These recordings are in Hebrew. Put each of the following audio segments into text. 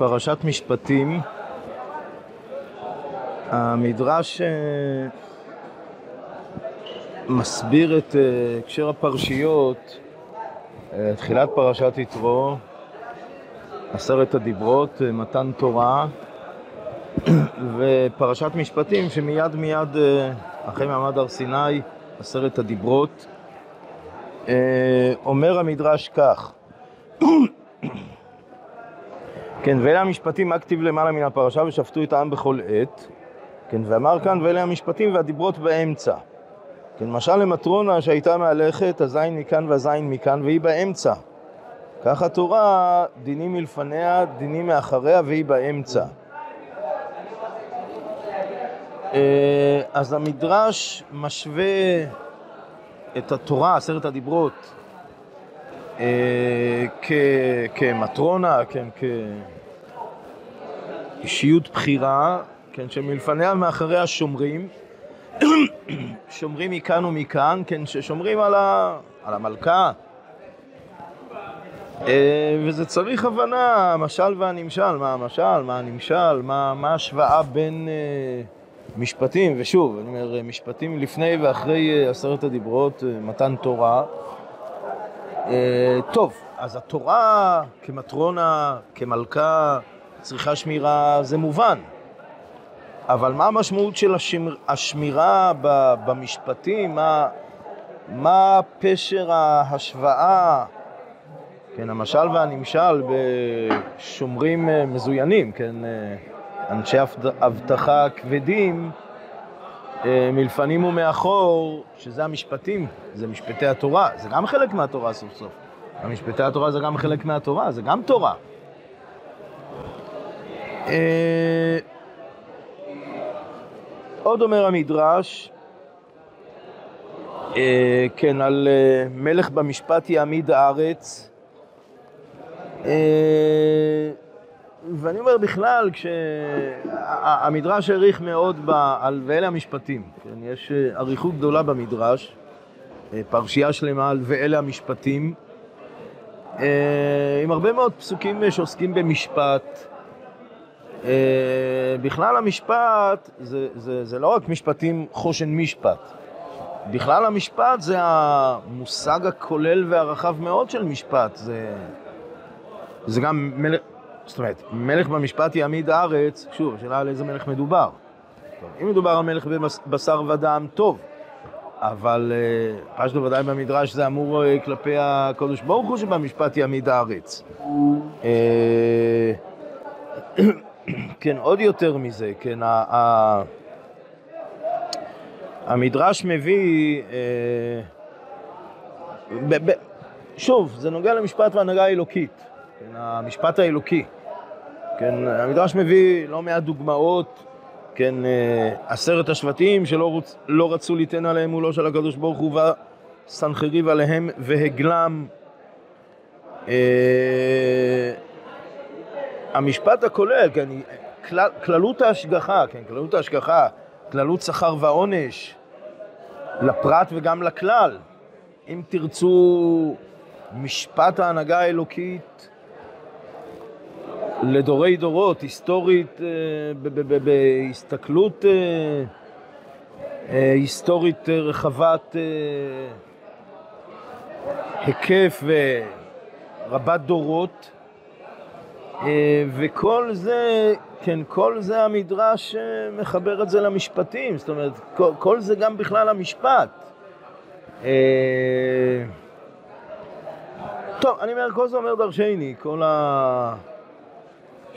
פרשת משפטים. המדרש אה, מסביר את אה, הקשר הפרשיות, אה, תחילת פרשת יתרו, עשרת הדיברות, מתן תורה, ופרשת משפטים שמיד מיד אחרי מעמד הר סיני, עשרת הדיברות. אומר המדרש כך כן, ואלה המשפטים כתיב למעלה מן הפרשה ושפטו את העם בכל עת. כן, ואמר כאן, ואלה המשפטים והדיברות באמצע. כן, משל למטרונה שהייתה מהלכת, הזין מכאן והזין מכאן, והיא באמצע. כך התורה, דינים מלפניה, דינים מאחריה, והיא באמצע. אה, אז המדרש משווה את התורה, עשרת הדיברות, אה, כמטרונה, כן, כאישיות בכירה, כן, שמלפניה ומאחריה שומרים, שומרים מכאן ומכאן, כן, ששומרים על, ה, על המלכה. אה, וזה צריך הבנה, המשל והנמשל, מה המשל, מה הנמשל, מה, ההשוואה בין uh, משפטים, ושוב, אני אומר, משפטים לפני ואחרי עשרת הדיברות, מתן תורה. Uh, טוב, אז התורה כמטרונה, כמלכה, צריכה שמירה, זה מובן. אבל מה המשמעות של השמיר, השמירה במשפטים? מה, מה פשר ההשוואה, כן, המשל והנמשל בשומרים אה, מזוינים, כן, אה, אנשי אבטחה כבדים אה, מלפנים ומאחור, שזה המשפטים, זה משפטי התורה, זה גם חלק מהתורה סוף סוף. המשפטי התורה זה גם חלק מהתורה, זה גם תורה. עוד אומר המדרש, אה, כן, על אה, מלך במשפט יעמיד הארץ. אה, ואני אומר בכלל, כשהמדרש העריך מאוד ב, על ואלה המשפטים, כן, יש אריכות גדולה במדרש, אה, פרשייה שלמה על ואלה המשפטים, אה, עם הרבה מאוד פסוקים שעוסקים במשפט. אה, בכלל המשפט זה, זה, זה לא רק משפטים חושן משפט. בכלל המשפט זה המושג הכולל והרחב מאוד של משפט. זה, זה גם מלך, זאת אומרת, מלך במשפט יעמיד הארץ, שוב, השאלה על איזה מלך מדובר. טוב, אם מדובר על מלך בבשר ודם, טוב. אבל אה, פשטו ודאי במדרש זה אמור אה, כלפי הקדוש ברוך הוא שבמשפט יעמיד הארץ. כן, עוד יותר מזה, כן, המדרש מביא, אה, שוב, זה נוגע למשפט והנהגה האלוקית, כן, המשפט האלוקי. כן, המדרש מביא לא מעט דוגמאות, כן, אה, עשרת השבטים שלא רוצ, לא רצו ליתן עליהם מולו של הקדוש ברוך הוא וסנחריב עליהם והגלם. אה, המשפט הכולל, כן, כל, כללות ההשגחה, כן, כללות ההשגחה, כללות שכר ועונש, לפרט וגם לכלל. אם תרצו, משפט ההנהגה האלוקית לדורי דורות, היסטורית, אה, בהסתכלות אה, אה, היסטורית רחבת היקף ורבת דורות, וכל זה, כן, כל זה המדרש מחבר את זה למשפטים, זאת אומרת, כל, כל זה גם בכלל המשפט. טוב, אני אומר, כל זה אומר דרשני, כל ה...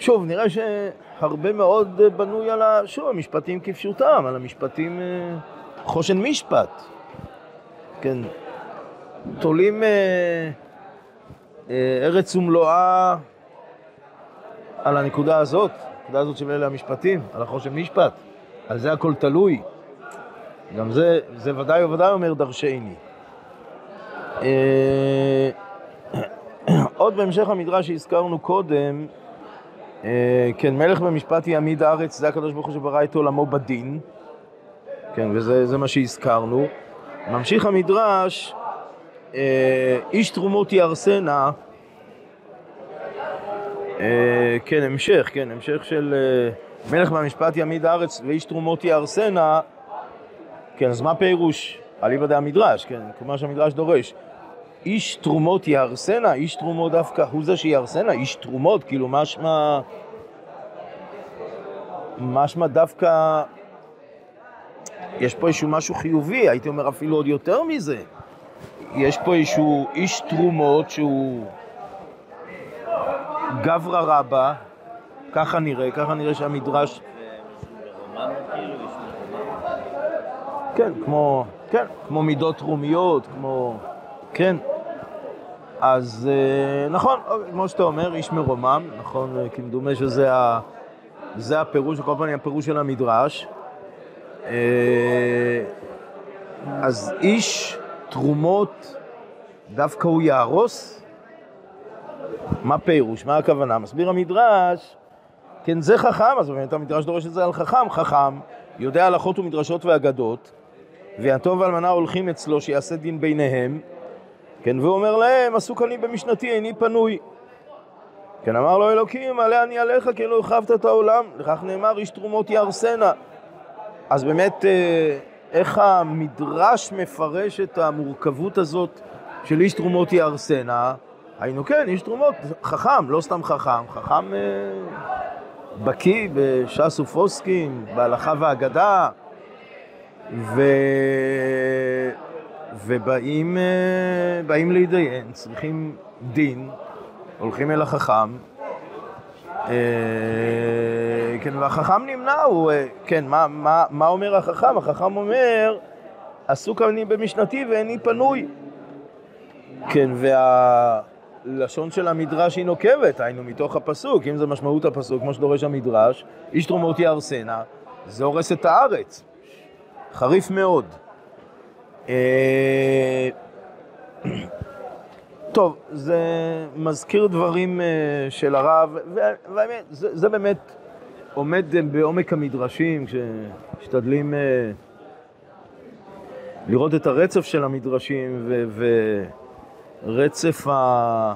שוב, נראה שהרבה מאוד בנוי על. שוב, המשפטים כפשוטם, על המשפטים חושן משפט. כן, תולים ארץ ומלואה על הנקודה הזאת, הנקודה הזאת של אלה המשפטים, על החושן משפט, על זה הכל תלוי. גם זה, זה ודאי וודאי אומר דרשני. אה, עוד בהמשך המדרש שהזכרנו קודם, אה, כן, מלך במשפט יעמיד הארץ, זה הקדוש ברוך הוא שברא את עולמו בדין, כן, וזה מה שהזכרנו. ממשיך המדרש, אה, איש תרומות ירסנה, אה, כן, המשך, כן, המשך של אה, מלך במשפט יעמיד הארץ ואיש תרומות יהרסנה, כן, אז מה פירוש? אליבא דהמדרש, כן, כמו שהמדרש דורש. איש תרומות יהרסנה, איש תרומות דווקא הוא זה שיהרסנה, איש תרומות, כאילו משמע... משמע דווקא... יש פה איזשהו משהו חיובי, הייתי אומר אפילו עוד יותר מזה. יש פה איזשהו איש תרומות שהוא גברא רבא, ככה נראה, ככה נראה שהמדרש... כן, כמו, כן, כמו מידות תרומיות, כמו... כן. אז אה, נכון, אוקיי, כמו שאתה אומר, איש מרומם, נכון, אה, כמדומה שזה ה... זה הפירוש, וכל פעם הפירוש של המדרש. אה, אז איש תרומות, דווקא הוא יהרוס? מה פירוש? מה הכוונה? מסביר המדרש, כן, זה חכם, אז באמת המדרש דורש את זה על חכם. חכם יודע הלכות ומדרשות ואגדות, והטוב ואלמנה הולכים אצלו שיעשה דין ביניהם, כן, והוא אומר להם, עסוק אני במשנתי, איני פנוי. כן, אמר לו אלוקים, עלה אני עליך, כי לא הרחבת את העולם, לכך נאמר, איש תרומות יהרסנה. אז באמת, אה, איך המדרש מפרש את המורכבות הזאת של איש תרומות יהרסנה? היינו כן, איש תרומות, חכם, לא סתם חכם, חכם אה, בקיא בש"ס ופוסקים, בהלכה והגדה, ו... ובאים אה, להתדיין, צריכים דין, הולכים אל החכם, אה, כן, והחכם נמנע, הוא, אה, כן, מה, מה, מה אומר החכם? החכם אומר, עסוק אני במשנתי ואיני פנוי. כן, והלשון של המדרש היא נוקבת, היינו מתוך הפסוק, אם זה משמעות הפסוק, כמו שדורש המדרש, איש תרומות יהרסנה, זה הורס את הארץ. חריף מאוד. אה, טוב, זה מזכיר דברים אה, של הרב, והאמת, זה, זה באמת עומד בעומק המדרשים, כשמשתדלים אה, לראות את הרצף של המדרשים ורצף ה...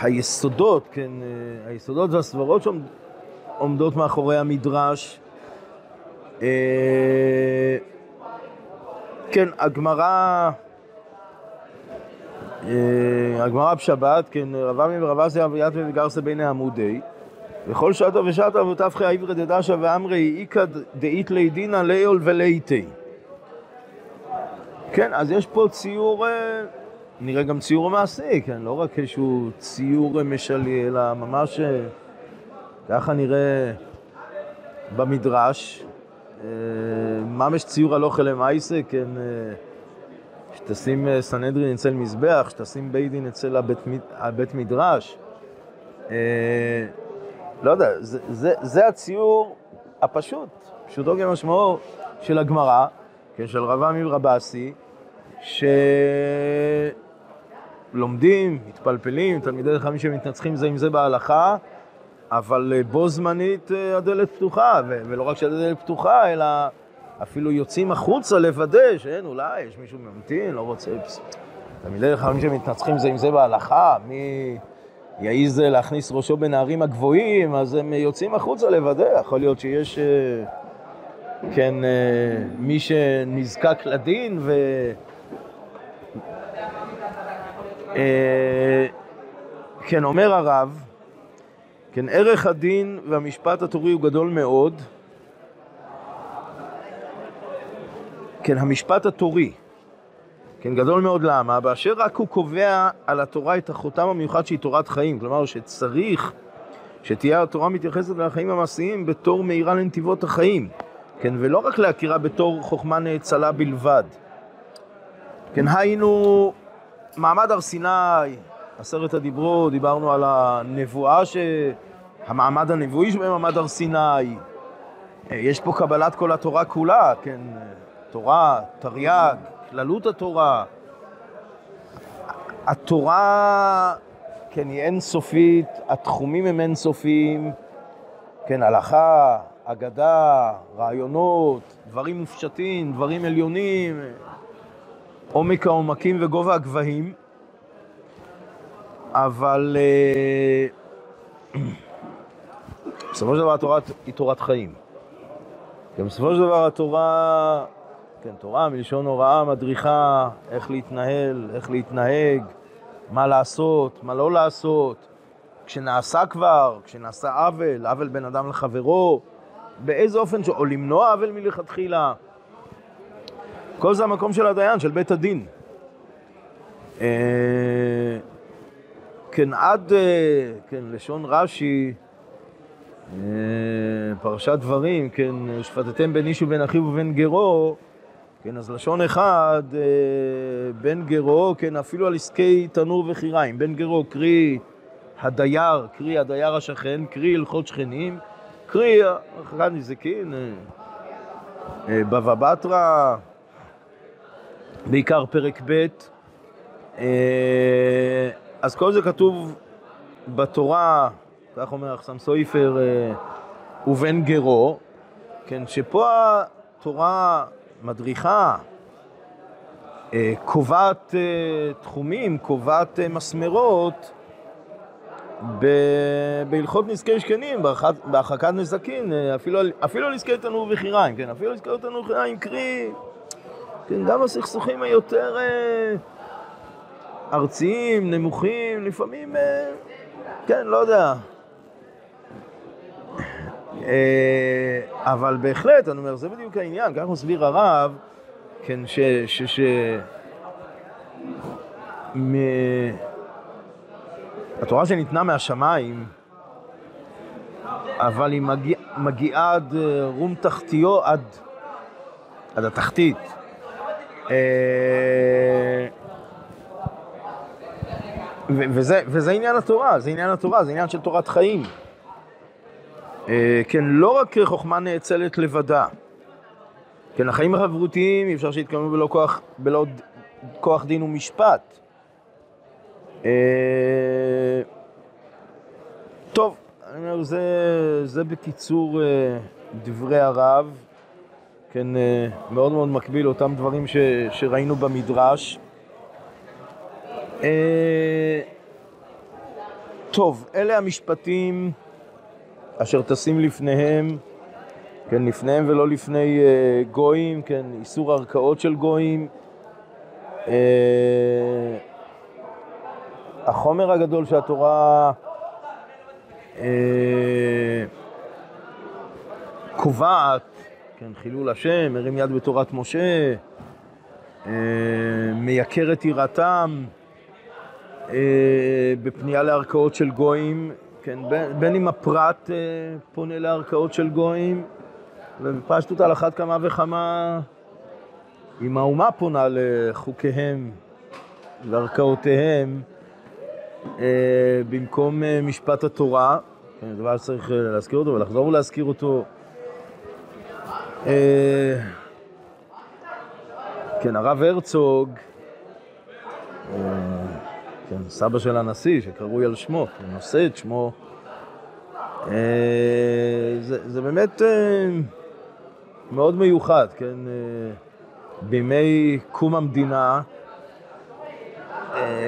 היסודות, כן, היסודות והסברות שעומדות מאחורי המדרש. אה, כן, הגמרא, אה, הגמרא בשבת, כן, רב עמי ורב אסי אביית וגרסה בין העמודי, וכל שעתו ושעתו ותפחי העברי דדשה ואמרי איכא דאית לידינא ליול ולייתי. כן, אז יש פה ציור, אה, נראה גם ציור מעשי, כן, לא רק איזשהו ציור משלי, אלא ממש ככה נראה במדרש. ממש ציור הלוך אלה מייסה, כן, אה, שתשים אה, סנהדרין אצל מזבח, שתשים בית דין אצל הבית, הבית מדרש. אה, לא יודע, זה, זה, זה הציור הפשוט, פשוטו כמשמעו של הגמרא, כן, של רב עמי רבסי, שלומדים, מתפלפלים, תלמידי חכמים שמתנצחים זה עם זה בהלכה, אבל בו זמנית הדלת פתוחה, ולא רק שהדלת פתוחה, אלא אפילו יוצאים החוצה לוודא שאין, אולי יש מישהו ממתין, לא רוצה... תלמידי חכמים שמתנצחים זה עם זה בהלכה, מי יעז להכניס ראשו בין הערים הגבוהים, אז הם יוצאים החוצה לוודא, יכול להיות שיש, אה, כן, אה, מי שנזקק לדין ו... אה, כן, אומר הרב, כן, ערך הדין והמשפט התורי הוא גדול מאוד, כן, המשפט התורי, כן, גדול מאוד למה? באשר רק הוא קובע על התורה את החותם המיוחד שהיא תורת חיים, כלומר שצריך שתהיה התורה מתייחסת לחיים המעשיים בתור מהירה לנתיבות החיים, כן, ולא רק להכירה בתור חוכמה נאצלה בלבד. כן, היינו מעמד הר סיני, עשרת הדיברות, דיברנו על הנבואה, ש... המעמד הנבואי שבמעמד הר סיני, יש פה קבלת כל התורה כולה, כן, תורה, תרי"ג, כללות התורה. התורה, כן, היא אינסופית, התחומים הם אינסופיים, כן, הלכה, אגדה, רעיונות, דברים מופשטים, דברים עליונים, עומק העומקים וגובה הגבהים. אבל אה, בסופו של דבר התורה היא תורת חיים. גם בסופו של דבר התורה, כן, תורה מלשון הוראה מדריכה איך להתנהל, איך להתנהג, מה לעשות, מה לא לעשות. כשנעשה כבר, כשנעשה עוול, עוול בין אדם לחברו, באיזה אופן, ש... או למנוע עוול מלכתחילה. כל זה המקום של הדיין, של בית הדין. אה, כן, עד, אה, כן, לשון רש"י, פרשת דברים, כן, שפטתם בין איש ובין אחיו ובין גרו, כן, אז לשון אחד, בין גרו, כן, אפילו על עסקי תנור וחיריים, בין גרו, קרי הדייר, קרי הדייר השכן, קרי הלכות שכנים, קרי הרחקת נזיקין, בבא בתרא, בעיקר פרק ב', אה, אז כל זה כתוב בתורה, כך אומר אחסם סויפר, אה, ובן גרו, כן, שפה התורה מדריכה, אה, קובעת תחומים, קובעת מסמרות בהלכות נזקי שכנים, בהרחקת נזקין, אפילו, אפילו נזקי תנור וחיריים, כן, אפילו נזקי תנור וחיריים, קרי, כן, גם הסכסוכים היותר... ארציים, נמוכים, לפעמים, אה, כן, לא יודע. אה, אבל בהחלט, אני אומר, זה בדיוק העניין, ככה מסביר הרב, כן, ש... ש, ש מ... התורה שניתנה מהשמיים, אבל היא מגיע, מגיעה עד אה, רום תחתיו, עד, עד התחתית. וזה, וזה עניין התורה, זה עניין התורה, זה עניין של תורת חיים. אה, כן, לא רק חוכמה נאצלת לבדה. כן, החיים החברותיים אי אפשר שיתקיימו בלא כוח, בלא כוח דין ומשפט. אה, טוב, אני אומר, זה, זה בקיצור אה, דברי הרב, כן, מאוד מאוד מקביל לאותם דברים ש, שראינו במדרש. טוב, אלה המשפטים אשר טסים לפניהם, כן, לפניהם ולא לפני uh, גויים, כן, איסור ערכאות של גויים. Uh, החומר הגדול שהתורה uh, קובעת, כן, חילול השם, מרים יד בתורת משה, uh, מייקר את יראתם. אה, בפנייה לערכאות של גויים, כן, בין, בין אם הפרט אה, פונה לערכאות של גויים, ובפשטות על אחת כמה וכמה אם האומה פונה לחוקיהם וערכאותיהם אה, במקום אה, משפט התורה, כן, דבר שצריך אה, להזכיר אותו ולחזור ולהזכיר אותו. אה, כן, הרב הרצוג, אה, כן, סבא של הנשיא, שקרוי על שמו, הוא נושא את שמו. אה, זה, זה באמת אה, מאוד מיוחד, כן? אה, בימי קום המדינה,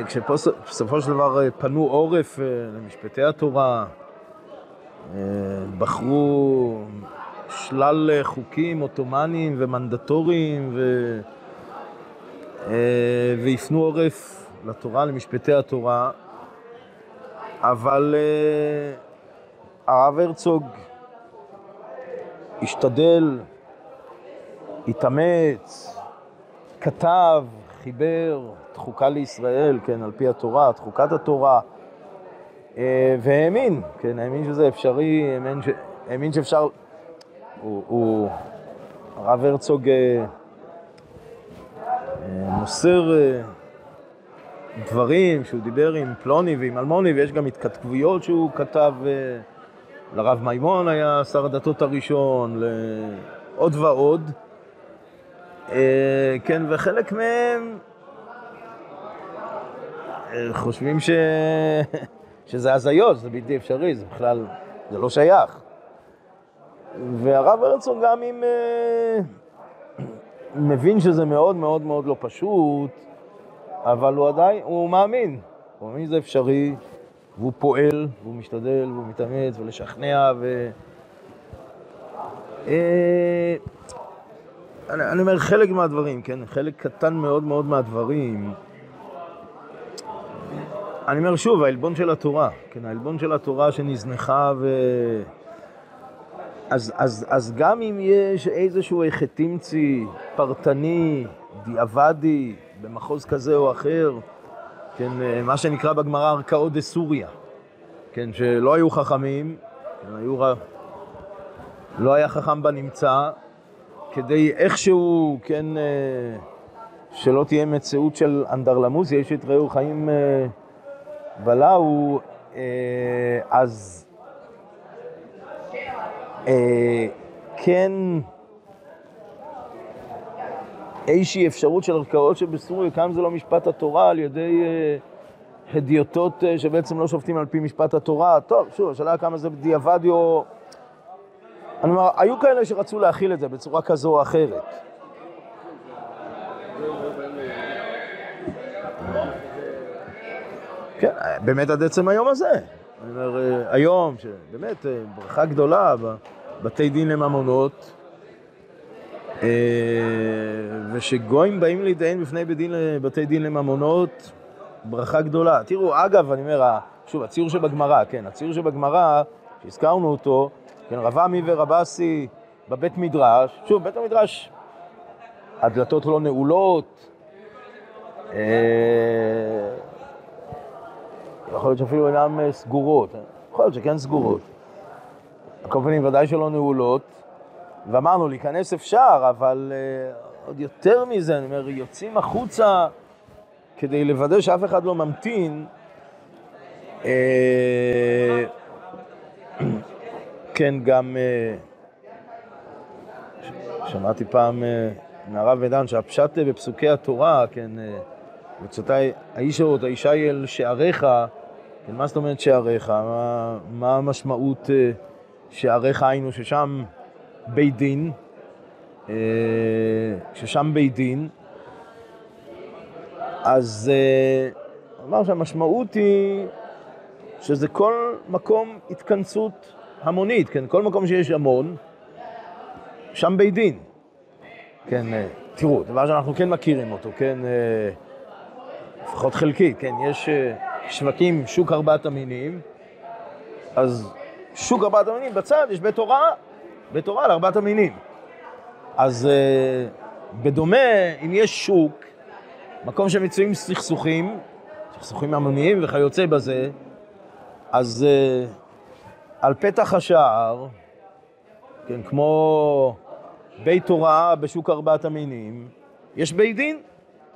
כשבסופו של דבר פנו עורף למשפטי התורה, בחרו שלל חוקים עות'מאניים ומנדטוריים ו... והפנו עורף לתורה, למשפטי התורה, אבל uh, הרב הרצוג השתדל, התאמץ, כתב, חיבר תחוקה לישראל, כן, על פי התורה, תחוקת התורה, uh, והאמין, כן, האמין שזה אפשרי, האמין, ש... האמין שאפשר, הוא, הוא, הרב הרצוג uh, מוסר דברים שהוא דיבר עם פלוני ועם אלמוני, ויש גם התכתבויות שהוא כתב, אה, לרב מימון היה שר הדתות הראשון, לעוד ועוד. אה, כן, וחלק מהם אה, חושבים ש... שזה הזיות, זה בלתי אפשרי, זה בכלל, זה לא שייך. והרב הרצוג גם אם מבין שזה מאוד מאוד מאוד לא פשוט, אבל הוא עדיין, הוא מאמין, הוא מאמין שזה אפשרי, והוא פועל, והוא משתדל, והוא מתאמץ, ולשכנע, ו... אה, אני, אומר חלק מהדברים, כן? חלק קטן מאוד מאוד מהדברים. אני אומר שוב, העלבון של התורה, כן? העלבון של התורה שנזנחה ו... אז, אז, אז גם אם יש איזשהו חטימצי פרטני, דיעבדי, במחוז כזה או אחר, כן, מה שנקרא בגמרא ערכאות סוריה, כן, שלא היו חכמים, כן, היו, לא היה חכם בנמצא, כדי איכשהו, כן, שלא תהיה מציאות של אנדרלמוסיה, יש את ראו חיים בלאו, אז אה, כן איזושהי אפשרות של ערכאות שבסוריה, כמה זה לא משפט התורה על ידי אה, הדיוטות אה, שבעצם לא שופטים על פי משפט התורה. טוב, שוב, השאלה כמה זה בדיעבד או... אני אומר, היו כאלה שרצו להכיל את זה בצורה כזו או אחרת. כן, באמת עד עצם היום הזה. אני אומר, אה, היום, שבאמת אה, ברכה גדולה, בתי דין לממונות, ושגויים באים להתדיין בפני בדין, בתי דין לממונות, ברכה גדולה. תראו, אגב, אני אומר, שוב, הציור שבגמרא, כן, הציור שבגמרא, שהזכרנו אותו, כן, רב עמי ורבסי בבית מדרש, שוב, בית המדרש, הדלתות לא נעולות, יכול להיות שאפילו אינן אה, סגורות, יכול להיות שכן סגורות. על כל פנים, ודאי שלא נעולות. ואמרנו, להיכנס אפשר, אבל uh, עוד יותר מזה, אני אומר, יוצאים החוצה כדי לוודא שאף אחד לא ממתין. Uh, כן, גם uh, שמעתי פעם uh, מהרב מידן שהפשט בפסוקי התורה, כן, וצאתי האיש או האישה אל שעריך, כן, מה זאת אומרת שעריך? מה, מה המשמעות שעריך היינו ששם בית דין, אה, ששם בית דין, אז אה, אמר שהמשמעות היא שזה כל מקום התכנסות המונית, כן, כל מקום שיש המון, שם בית דין. כן, תראו, דבר שאנחנו כן מכירים אותו, כן, לפחות חלקית, כן, יש... שווקים, שוק ארבעת המינים, אז שוק ארבעת המינים בצד יש בית הוראה, בית הוראה לארבעת המינים. אז uh, בדומה, אם יש שוק, מקום שמצויים סכסוכים, סכסוכים המוניים וכיוצא בזה, אז uh, על פתח השער, כן, כמו בית הוראה בשוק ארבעת המינים, יש בית דין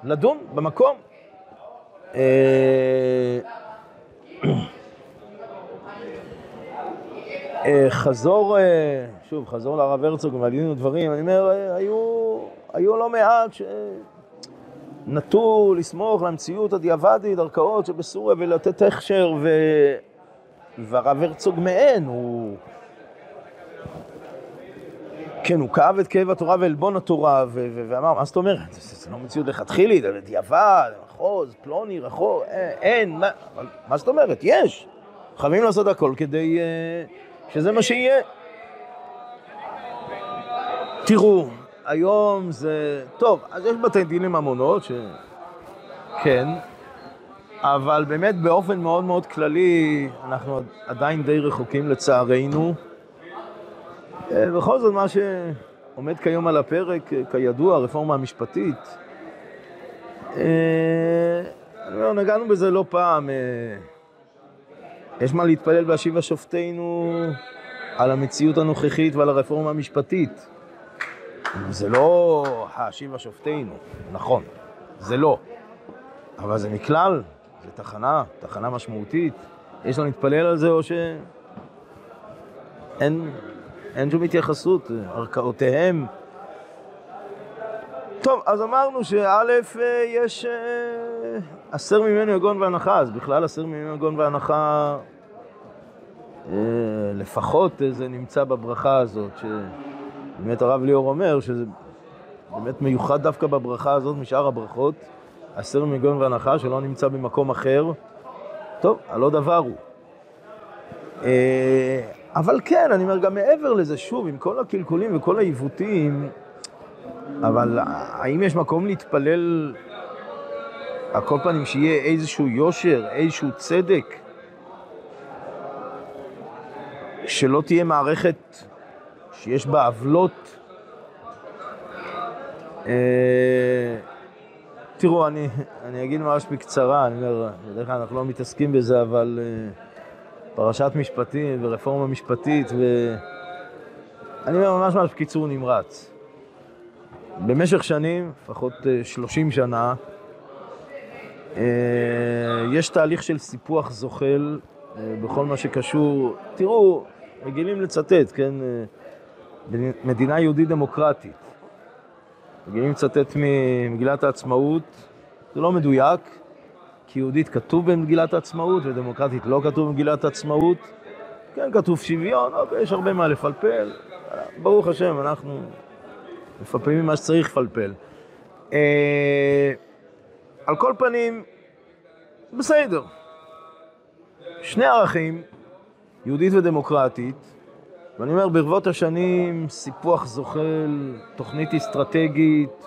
לדון במקום. אה, אה, חזור, אה, שוב, חזור לרב הרצוג ועלינו דברים, אני אומר, היו, היו לא מעט שנטו לסמוך למציאות הדיעבדית, ערכאות שבסוריה ולתת הכשר, ו... והרב הרצוג מעין, הוא... כן, הוא כאב את כאב התורה ועלבון התורה, ואמר, מה זאת אומרת? זה לא מציאות לכתחילית, זה בדיעבד, מחוז, פלוני, רחוב, אה, אין, מה, מה זאת אומרת? יש. חייבים לעשות הכל כדי uh, שזה מה שיהיה. תראו, היום זה... טוב, אז יש בתי דין לממונות, שכן, אבל באמת באופן מאוד מאוד כללי, אנחנו עדיין די רחוקים לצערנו. אה, בכל זאת, מה שעומד כיום על הפרק, כידוע, הרפורמה המשפטית, אה, נגענו בזה לא פעם. יש מה להתפלל בהשיבה שופטינו על המציאות הנוכחית ועל הרפורמה המשפטית. זה לא השיבה שופטינו, נכון, זה לא. אבל זה מכלל, זה תחנה, תחנה משמעותית. יש לנו להתפלל על זה או שאין אין שום התייחסות, ערכאותיהם טוב, אז אמרנו שא' אה, יש אה, הסר ממנו יגון והנחה, אז בכלל הסר ממנו יגון והנחה אה, לפחות זה נמצא בברכה הזאת, שבאמת הרב ליאור אומר שזה באמת מיוחד דווקא בברכה הזאת משאר הברכות, הסר ממנו יגון והנחה שלא נמצא במקום אחר, טוב, הלא דבר הוא. אה, אבל כן, אני אומר, גם מעבר לזה, שוב, עם כל הקלקולים וכל העיוותים, אבל האם יש מקום להתפלל על כל פנים שיהיה איזשהו יושר, איזשהו צדק? שלא תהיה מערכת שיש בה עוולות. אה, תראו, אני, אני אגיד ממש בקצרה, אני אומר, בדרך כלל אנחנו לא מתעסקים בזה, אבל uh, פרשת משפטים ורפורמה משפטית, ואני אומר ממש ממש בקיצור נמרץ. במשך שנים, לפחות uh, אה, 30 שנה, יש תהליך של סיפוח זוחל uh, בכל מה שקשור, תראו, רגילים לצטט, כן, uh, מדינה יהודית דמוקרטית. רגילים לצטט ממגילת העצמאות, זה לא מדויק, כי יהודית כתוב במגילת העצמאות ודמוקרטית לא כתוב במגילת העצמאות. כן, כתוב שוויון, אבל יש הרבה מה לפלפל. ברוך השם, אנחנו מפלפלים מה שצריך לפלפל. אה, על כל פנים, בסדר. שני ערכים, יהודית ודמוקרטית, ואני אומר, ברבות השנים, סיפוח זוחל, תוכנית אסטרטגית,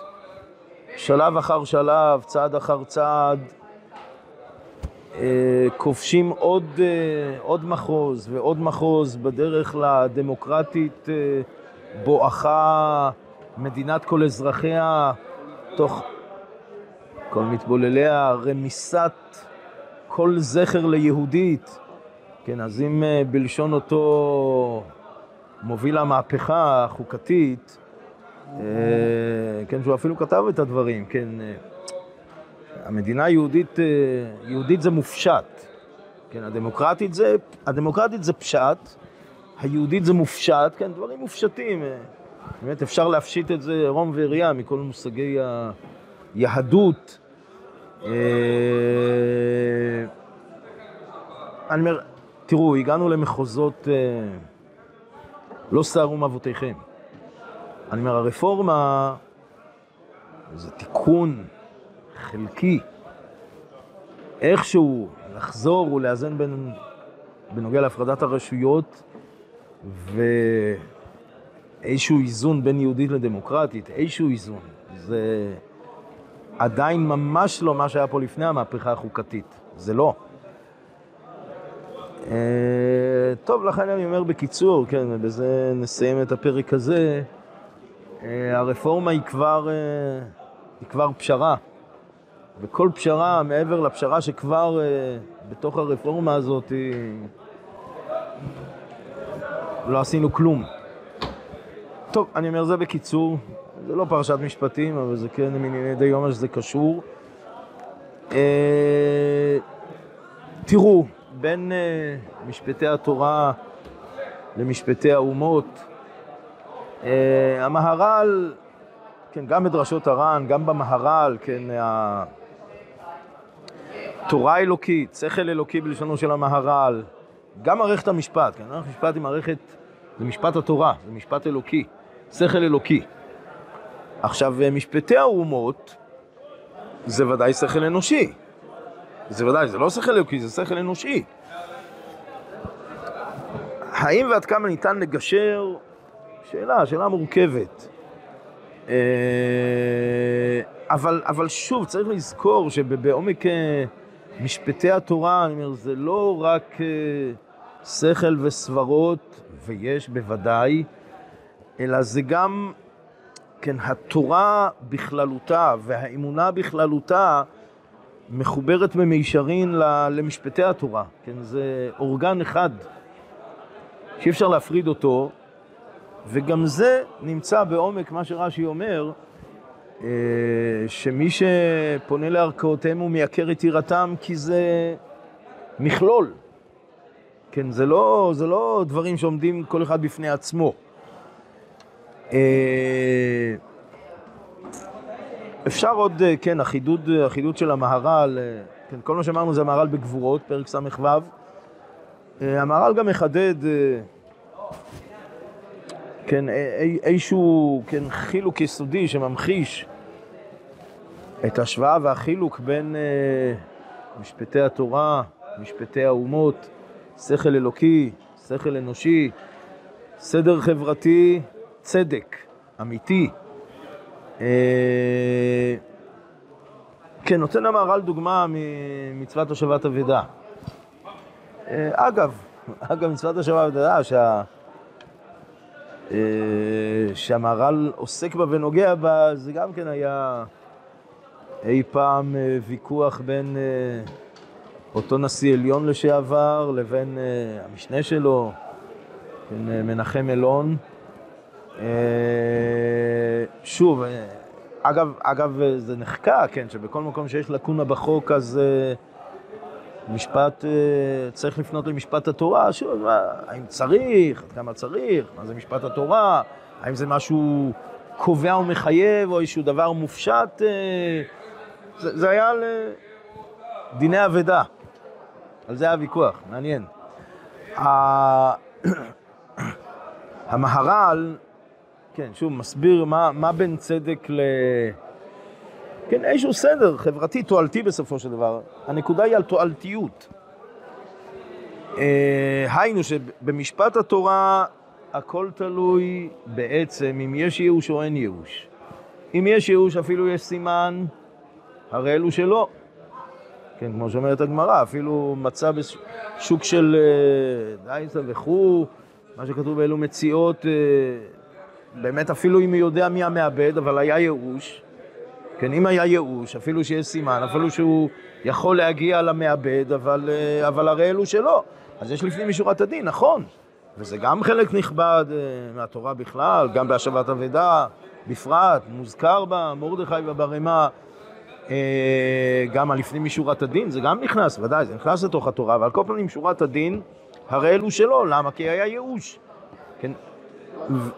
שלב אחר שלב, צעד אחר צעד, אה, כובשים עוד, אה, עוד מחוז ועוד מחוז בדרך לדמוקרטית אה, בואכה מדינת כל אזרחיה, תוך כל מתבולליה, רמיסת כל זכר ליהודית. כן, אז אם בלשון אותו מוביל המהפכה החוקתית, אה, כן, שהוא אפילו כתב את הדברים, כן, אה, המדינה היהודית, אה, יהודית זה מופשט, כן, הדמוקרטית זה, הדמוקרטית זה פשט, היהודית זה מופשט, כן, דברים מופשטים, באמת אפשר להפשיט את זה רום וראייה מכל מושגי היהדות. אני אומר, תראו, הגענו למחוזות... לא סערו מאבותיכם. אני אומר, הרפורמה זה תיקון חלקי, איכשהו לחזור ולאזן בין, בנוגע להפרדת הרשויות ואיזשהו איזון בין יהודית לדמוקרטית, איזשהו איזון. זה עדיין ממש לא מה שהיה פה לפני המהפכה החוקתית, זה לא. אה, טוב, לכן אני אומר בקיצור, כן, ובזה נסיים את הפרק הזה. אה, הרפורמה היא כבר, אה, היא כבר פשרה, וכל פשרה מעבר לפשרה שכבר בתוך הרפורמה הזאת, לא עשינו כלום. טוב, אני אומר זה בקיצור, זה לא פרשת משפטים, אבל זה כן מענייני דיומא שזה קשור. תראו, בין uh, משפטי התורה למשפטי האומות. Uh, המהר"ל, כן, גם בדרשות הר"ן, גם במהר"ל, כן, התורה אלוקית, שכל אלוקי בלשונו של המהר"ל, גם מערכת המשפט, כן, מערכת המשפט היא מערכת, זה משפט התורה, זה משפט אלוקי, שכל אלוקי. עכשיו, משפטי האומות זה ודאי שכל אנושי. זה ודאי, זה לא שכל אלוקי, זה שכל אנושי. האם ועד כמה ניתן לגשר? שאלה, שאלה מורכבת. אה, אבל, אבל שוב, צריך לזכור שבעומק אה, משפטי התורה, אני אומר, זה לא רק אה, שכל וסברות, ויש בוודאי, אלא זה גם, כן, התורה בכללותה והאמונה בכללותה מחוברת במישרין למשפטי התורה, כן, זה אורגן אחד שאי אפשר להפריד אותו, וגם זה נמצא בעומק מה שרש"י אומר, אה, שמי שפונה לערכאותיהם הוא מייקר את יראתם כי זה מכלול. כן, זה לא, זה לא דברים שעומדים כל אחד בפני עצמו. אה, אפשר עוד, אה, כן, החידוד, החידוד של המהר"ל, כן, כל מה שאמרנו זה המהר"ל בגבורות, פרק ס"ו. המהר"ל גם מחדד כן, איזשהו כן, חילוק יסודי שממחיש את ההשוואה והחילוק בין משפטי התורה משפטי האומות, שכל אלוקי, שכל אנושי, סדר חברתי, צדק, אמיתי. אה, כן, נותן המהר"ל דוגמה ממצוות השבת אבדה. אה, אגב, אגב, מצוות השבת אבדה, שה... אה, שהמהר"ל עוסק בה ונוגע בה, זה גם כן היה אי פעם ויכוח בין אותו נשיא עליון לשעבר לבין המשנה שלו, כן, מנחם אלון. שוב, אגב, אגב, זה נחקק, כן, שבכל מקום שיש לקונה בחוק, אז uh, משפט, uh, צריך לפנות למשפט התורה, שוב, מה, האם צריך, עד כמה צריך, מה זה משפט התורה, האם זה משהו קובע ומחייב, או איזשהו דבר מופשט, uh, זה, זה היה על דיני אבדה, על זה היה ויכוח, מעניין. המהר"ל, כן, שוב, מסביר מה, מה בין צדק ל... כן, איזשהו סדר חברתי, תועלתי בסופו של דבר. הנקודה היא על תועלתיות. אה, היינו שבמשפט התורה הכל תלוי בעצם אם יש ייאוש או אין ייאוש. אם יש ייאוש אפילו יש סימן, הרי אלו שלא. כן, כמו שאומרת הגמרא, אפילו מצא בשוק של אה, דייסה וכו', מה שכתוב באלו מציאות, אה, באמת אפילו אם הוא יודע מי המעבד, אבל היה ייאוש, כן, אם היה ייאוש, אפילו שיש סימן, אפילו שהוא יכול להגיע למעבד, אבל, אה, אבל הרי אלו שלא. אז יש לפנים משורת הדין, נכון. וזה גם חלק נכבד אה, מהתורה בכלל, גם בהשבת אבדה בפרט, מוזכר בה מרדכי וברמה, אה, גם הלפנים משורת הדין, זה גם נכנס, ודאי, זה נכנס לתוך התורה, אבל כל פעם שורת הדין, הרי אלו שלא, למה? כי היה ייאוש. כן?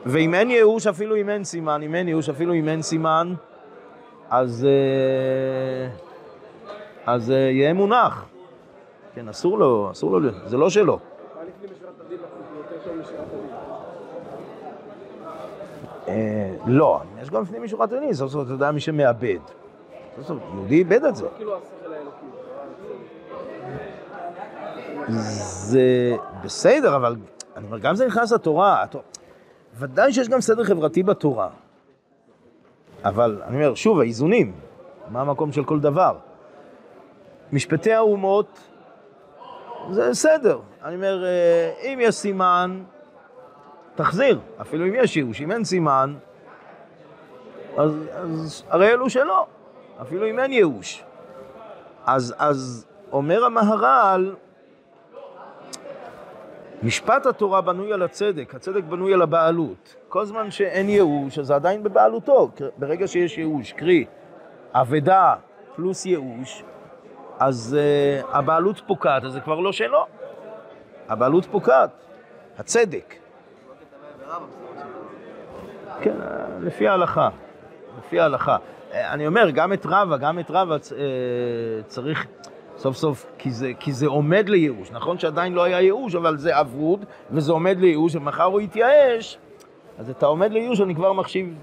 ואם אין ייאוש, אפילו אם אין סימן, אם אין ייאוש, אפילו אם אין סימן, אז, אה, אז אה, יהיה מונח. כן, אסור לו, אסור לו, זה לא שלו. אה, לא, יש גם לפנים משורת הדין, סוף סוף אתה יודע מי שמאבד. סוף סוף, יהודי איבד את זה. זה בסדר, אבל אני אומר, גם זה נכנס לתורה. ודאי שיש גם סדר חברתי בתורה. אבל אני אומר, שוב, האיזונים, מה המקום של כל דבר? משפטי האומות, זה סדר. אני אומר, אה, אם יש סימן, תחזיר. אפילו אם יש ייאוש. אם אין סימן, אז, אז הרי אלו שלא. אפילו אם אין ייאוש. אז, אז אומר המהר"ל, משפט התורה בנוי על הצדק, הצדק בנוי על הבעלות. כל זמן שאין ייאוש, אז זה עדיין בבעלותו. ברגע שיש ייאוש, קרי, אבדה פלוס ייאוש, אז uh, הבעלות פוקעת, אז זה כבר לא שלו. הבעלות פוקעת, הצדק. כן, לפי ההלכה. לפי ההלכה. אה, אני אומר, גם את רבא, גם את רבא אה, צריך... סוף סוף, כי זה, כי זה עומד לייאוש. נכון שעדיין לא היה ייאוש, אבל זה אבוד, וזה עומד לייאוש, ומחר הוא יתייאש, אז את העומד לייאוש אני כבר מחשיב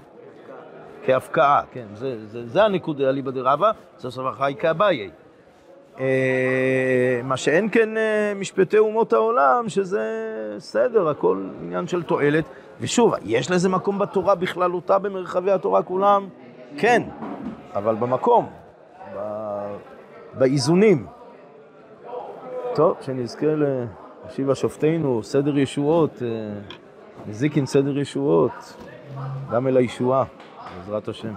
כהפקעה, כן, זה, זה, זה הנקודה אליבא דרבא, סוף סוף החי כאביי. אה, מה שאין כן אה, משפטי אומות העולם, שזה סדר, הכל עניין של תועלת. ושוב, יש לזה מקום בתורה בכללותה, במרחבי התורה כולם? כן, אבל במקום. באיזונים. טוב, שנזכה להשיב שופטינו, סדר ישועות, אה, נזיקין סדר ישועות, גם אל הישועה, בעזרת השם.